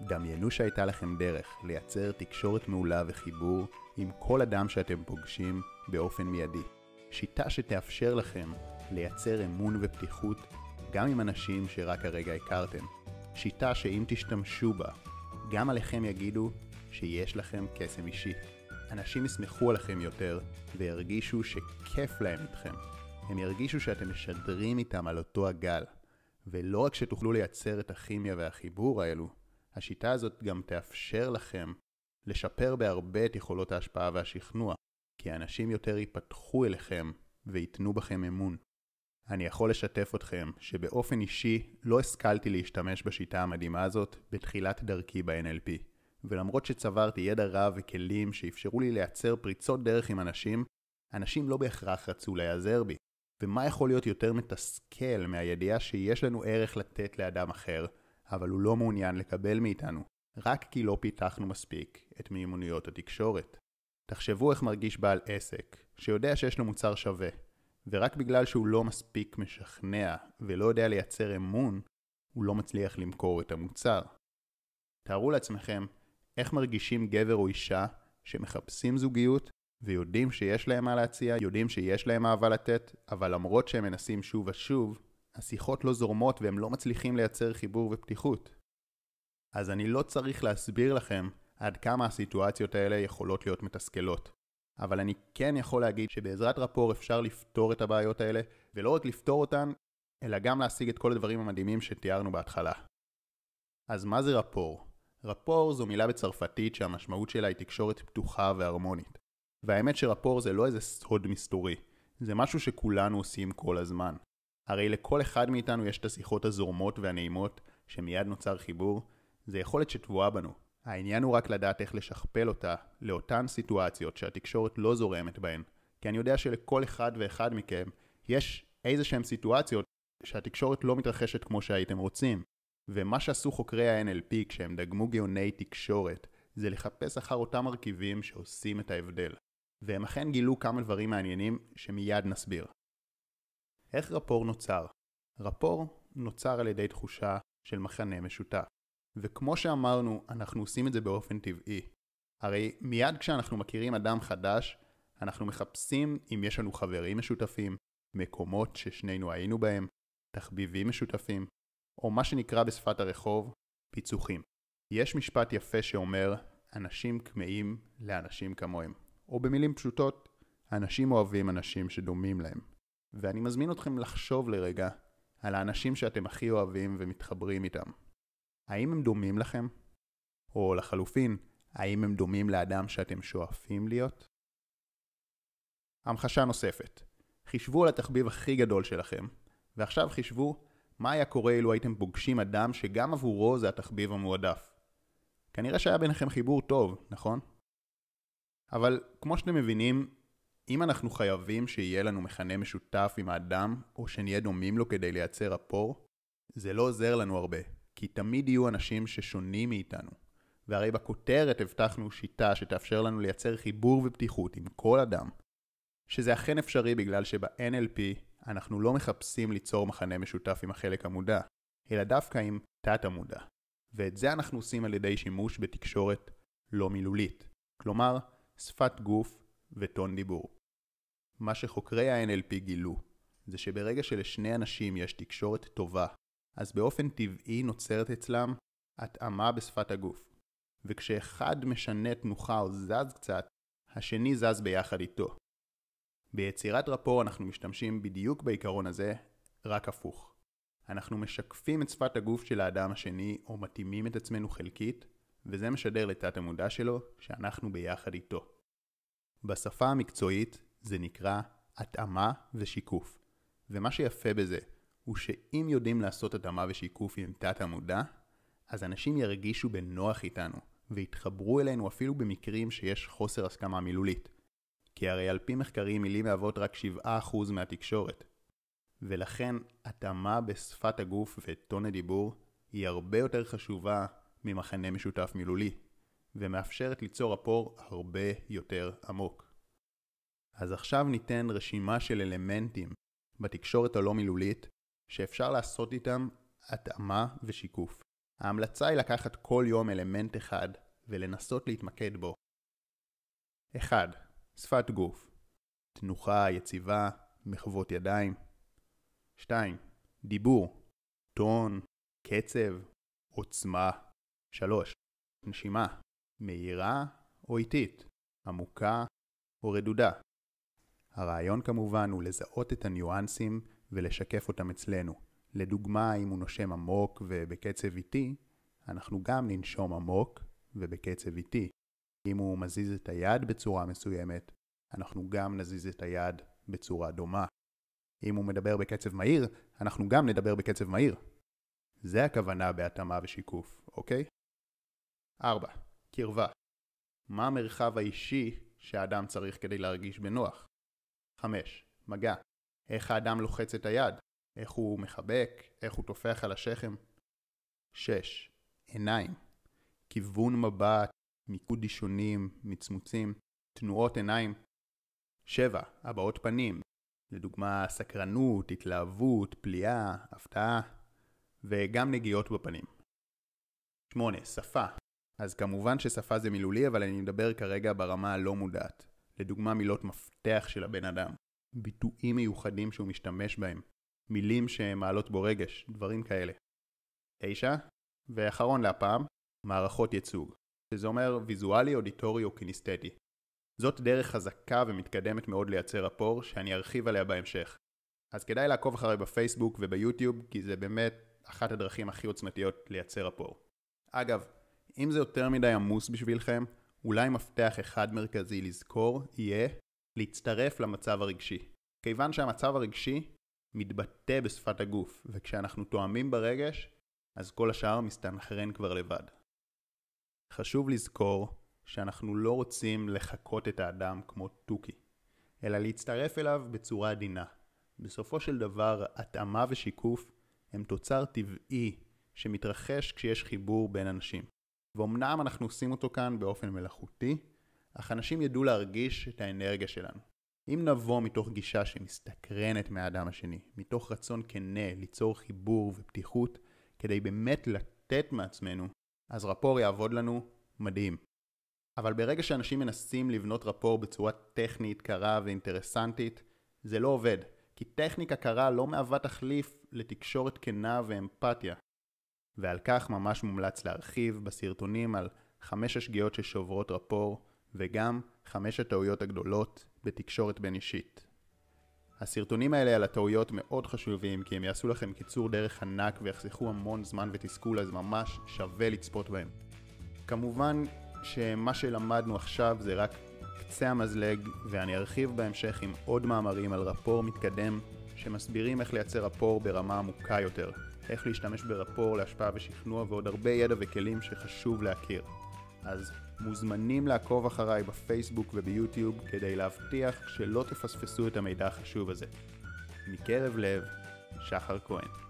דמיינו שהייתה לכם דרך לייצר תקשורת מעולה וחיבור עם כל אדם שאתם פוגשים באופן מיידי. שיטה שתאפשר לכם לייצר אמון ופתיחות גם עם אנשים שרק הרגע הכרתם. שיטה שאם תשתמשו בה, גם עליכם יגידו שיש לכם קסם אישי. אנשים יסמכו עליכם יותר וירגישו שכיף להם איתכם. הם ירגישו שאתם משדרים איתם על אותו הגל. ולא רק שתוכלו לייצר את הכימיה והחיבור האלו, השיטה הזאת גם תאפשר לכם לשפר בהרבה את יכולות ההשפעה והשכנוע, כי אנשים יותר ייפתחו אליכם וייתנו בכם אמון. אני יכול לשתף אתכם שבאופן אישי לא השכלתי להשתמש בשיטה המדהימה הזאת בתחילת דרכי ב-NLP, ולמרות שצברתי ידע רב וכלים שאפשרו לי לייצר פריצות דרך עם אנשים, אנשים לא בהכרח רצו להיעזר בי. ומה יכול להיות יותר מתסכל מהידיעה שיש לנו ערך לתת לאדם אחר, אבל הוא לא מעוניין לקבל מאיתנו, רק כי לא פיתחנו מספיק את מיומנויות התקשורת. תחשבו איך מרגיש בעל עסק, שיודע שיש לו מוצר שווה, ורק בגלל שהוא לא מספיק משכנע ולא יודע לייצר אמון, הוא לא מצליח למכור את המוצר. תארו לעצמכם איך מרגישים גבר או אישה שמחפשים זוגיות ויודעים שיש להם מה להציע, יודעים שיש להם אהבה לתת, אבל למרות שהם מנסים שוב ושוב, השיחות לא זורמות והם לא מצליחים לייצר חיבור ופתיחות. אז אני לא צריך להסביר לכם עד כמה הסיטואציות האלה יכולות להיות מתסכלות. אבל אני כן יכול להגיד שבעזרת רפור אפשר לפתור את הבעיות האלה, ולא רק לפתור אותן, אלא גם להשיג את כל הדברים המדהימים שתיארנו בהתחלה. אז מה זה רפור? רפור זו מילה בצרפתית שהמשמעות שלה היא תקשורת פתוחה והרמונית. והאמת שרפור זה לא איזה סוד מסתורי, זה משהו שכולנו עושים כל הזמן. הרי לכל אחד מאיתנו יש את השיחות הזורמות והנעימות, שמיד נוצר חיבור, זה יכולת שטבועה בנו. העניין הוא רק לדעת איך לשכפל אותה לאותן סיטואציות שהתקשורת לא זורמת בהן. כי אני יודע שלכל אחד ואחד מכם יש איזה שהן סיטואציות שהתקשורת לא מתרחשת כמו שהייתם רוצים. ומה שעשו חוקרי ה-NLP כשהם דגמו גאוני תקשורת, זה לחפש אחר אותם מרכיבים שעושים את ההבדל. והם אכן גילו כמה דברים מעניינים שמיד נסביר. איך רפור נוצר? רפור נוצר על ידי תחושה של מחנה משותף. וכמו שאמרנו, אנחנו עושים את זה באופן טבעי. הרי מיד כשאנחנו מכירים אדם חדש, אנחנו מחפשים אם יש לנו חברים משותפים, מקומות ששנינו היינו בהם, תחביבים משותפים, או מה שנקרא בשפת הרחוב, פיצוחים. יש משפט יפה שאומר, אנשים כמהים לאנשים כמוהם. או במילים פשוטות, אנשים אוהבים אנשים שדומים להם. ואני מזמין אתכם לחשוב לרגע על האנשים שאתם הכי אוהבים ומתחברים איתם. האם הם דומים לכם? או לחלופין, האם הם דומים לאדם שאתם שואפים להיות? המחשה נוספת. חישבו על התחביב הכי גדול שלכם, ועכשיו חישבו מה היה קורה אילו הייתם פוגשים אדם שגם עבורו זה התחביב המועדף. כנראה שהיה ביניכם חיבור טוב, נכון? אבל כמו שאתם מבינים, אם אנחנו חייבים שיהיה לנו מכנה משותף עם האדם, או שנהיה דומים לו כדי לייצר רפור, זה לא עוזר לנו הרבה, כי תמיד יהיו אנשים ששונים מאיתנו. והרי בכותרת הבטחנו שיטה שתאפשר לנו לייצר חיבור ופתיחות עם כל אדם. שזה אכן אפשרי בגלל שב-NLP אנחנו לא מחפשים ליצור מחנה משותף עם החלק המודע, אלא דווקא עם תת המודע. ואת זה אנחנו עושים על ידי שימוש בתקשורת לא מילולית. כלומר, שפת גוף וטון דיבור. מה שחוקרי ה-NLP גילו, זה שברגע שלשני אנשים יש תקשורת טובה, אז באופן טבעי נוצרת אצלם התאמה בשפת הגוף. וכשאחד משנה תנוחה או זז קצת, השני זז ביחד איתו. ביצירת רפור אנחנו משתמשים בדיוק בעיקרון הזה, רק הפוך. אנחנו משקפים את שפת הגוף של האדם השני או מתאימים את עצמנו חלקית, וזה משדר לתת המודע שלו שאנחנו ביחד איתו. בשפה המקצועית זה נקרא התאמה ושיקוף. ומה שיפה בזה הוא שאם יודעים לעשות התאמה ושיקוף עם תת המודע, אז אנשים ירגישו בנוח איתנו, ויתחברו אלינו אפילו במקרים שיש חוסר הסכמה מילולית. כי הרי על פי מחקרים מילים מהוות רק 7% מהתקשורת. ולכן התאמה בשפת הגוף וטון הדיבור היא הרבה יותר חשובה ממחנה משותף מילולי, ומאפשרת ליצור אפור הרבה יותר עמוק. אז עכשיו ניתן רשימה של אלמנטים בתקשורת הלא מילולית שאפשר לעשות איתם התאמה ושיקוף, ההמלצה היא לקחת כל יום אלמנט אחד ולנסות להתמקד בו. 1. שפת גוף תנוחה יציבה, מחוות ידיים. 2. דיבור, טון, קצב, עוצמה. 3. נשימה, מהירה או איטית, עמוקה או רדודה. הרעיון כמובן הוא לזהות את הניואנסים ולשקף אותם אצלנו. לדוגמה, אם הוא נושם עמוק ובקצב איטי, אנחנו גם ננשום עמוק ובקצב איטי. אם הוא מזיז את היד בצורה מסוימת, אנחנו גם נזיז את היד בצורה דומה. אם הוא מדבר בקצב מהיר, אנחנו גם נדבר בקצב מהיר. זה הכוונה בהתאמה ושיקוף, אוקיי? 4. קרבה מה המרחב האישי שהאדם צריך כדי להרגיש בנוח? 5. מגע איך האדם לוחץ את היד? איך הוא מחבק? איך הוא טופח על השכם? 6. עיניים כיוון מבט, מיקוד דישונים, מצמוצים, תנועות עיניים. 7. הבעות פנים לדוגמה סקרנות, התלהבות, פליאה, הפתעה וגם נגיעות בפנים. 8. שפה אז כמובן ששפה זה מילולי, אבל אני מדבר כרגע ברמה הלא מודעת. לדוגמה מילות מפתח של הבן אדם, ביטויים מיוחדים שהוא משתמש בהם, מילים שמעלות בו רגש, דברים כאלה. 9. ואחרון להפעם, מערכות ייצוג, שזה אומר ויזואלי, אודיטורי או קינסתטי. זאת דרך חזקה ומתקדמת מאוד לייצר רפור, שאני ארחיב עליה בהמשך. אז כדאי לעקוב אחריי בפייסבוק וביוטיוב, כי זה באמת אחת הדרכים הכי עוצמתיות לייצר רפור. אגב, אם זה יותר מדי עמוס בשבילכם, אולי מפתח אחד מרכזי לזכור יהיה להצטרף למצב הרגשי. כיוון שהמצב הרגשי מתבטא בשפת הגוף, וכשאנחנו תואמים ברגש, אז כל השאר מסתנכרן כבר לבד. חשוב לזכור שאנחנו לא רוצים לחקות את האדם כמו תוכי, אלא להצטרף אליו בצורה עדינה. בסופו של דבר, התאמה ושיקוף הם תוצר טבעי שמתרחש כשיש חיבור בין אנשים. ואומנם אנחנו עושים אותו כאן באופן מלאכותי, אך אנשים ידעו להרגיש את האנרגיה שלנו. אם נבוא מתוך גישה שמסתקרנת מהאדם השני, מתוך רצון כנה ליצור חיבור ופתיחות, כדי באמת לתת מעצמנו, אז רפור יעבוד לנו מדהים. אבל ברגע שאנשים מנסים לבנות רפור בצורה טכנית, קרה ואינטרסנטית, זה לא עובד. כי טכניקה קרה לא מהווה תחליף לתקשורת כנה ואמפתיה. ועל כך ממש מומלץ להרחיב בסרטונים על חמש השגיאות ששוברות רפור, וגם חמש הטעויות הגדולות בתקשורת בין אישית. הסרטונים האלה על הטעויות מאוד חשובים כי הם יעשו לכם קיצור דרך ענק ויחסכו המון זמן ותסכול אז ממש שווה לצפות בהם. כמובן שמה שלמדנו עכשיו זה רק קצה המזלג ואני ארחיב בהמשך עם עוד מאמרים על רפור מתקדם שמסבירים איך לייצר רפור ברמה עמוקה יותר. איך להשתמש ברפור להשפעה ושכנוע ועוד הרבה ידע וכלים שחשוב להכיר. אז מוזמנים לעקוב אחריי בפייסבוק וביוטיוב כדי להבטיח שלא תפספסו את המידע החשוב הזה. מקרב לב, שחר כהן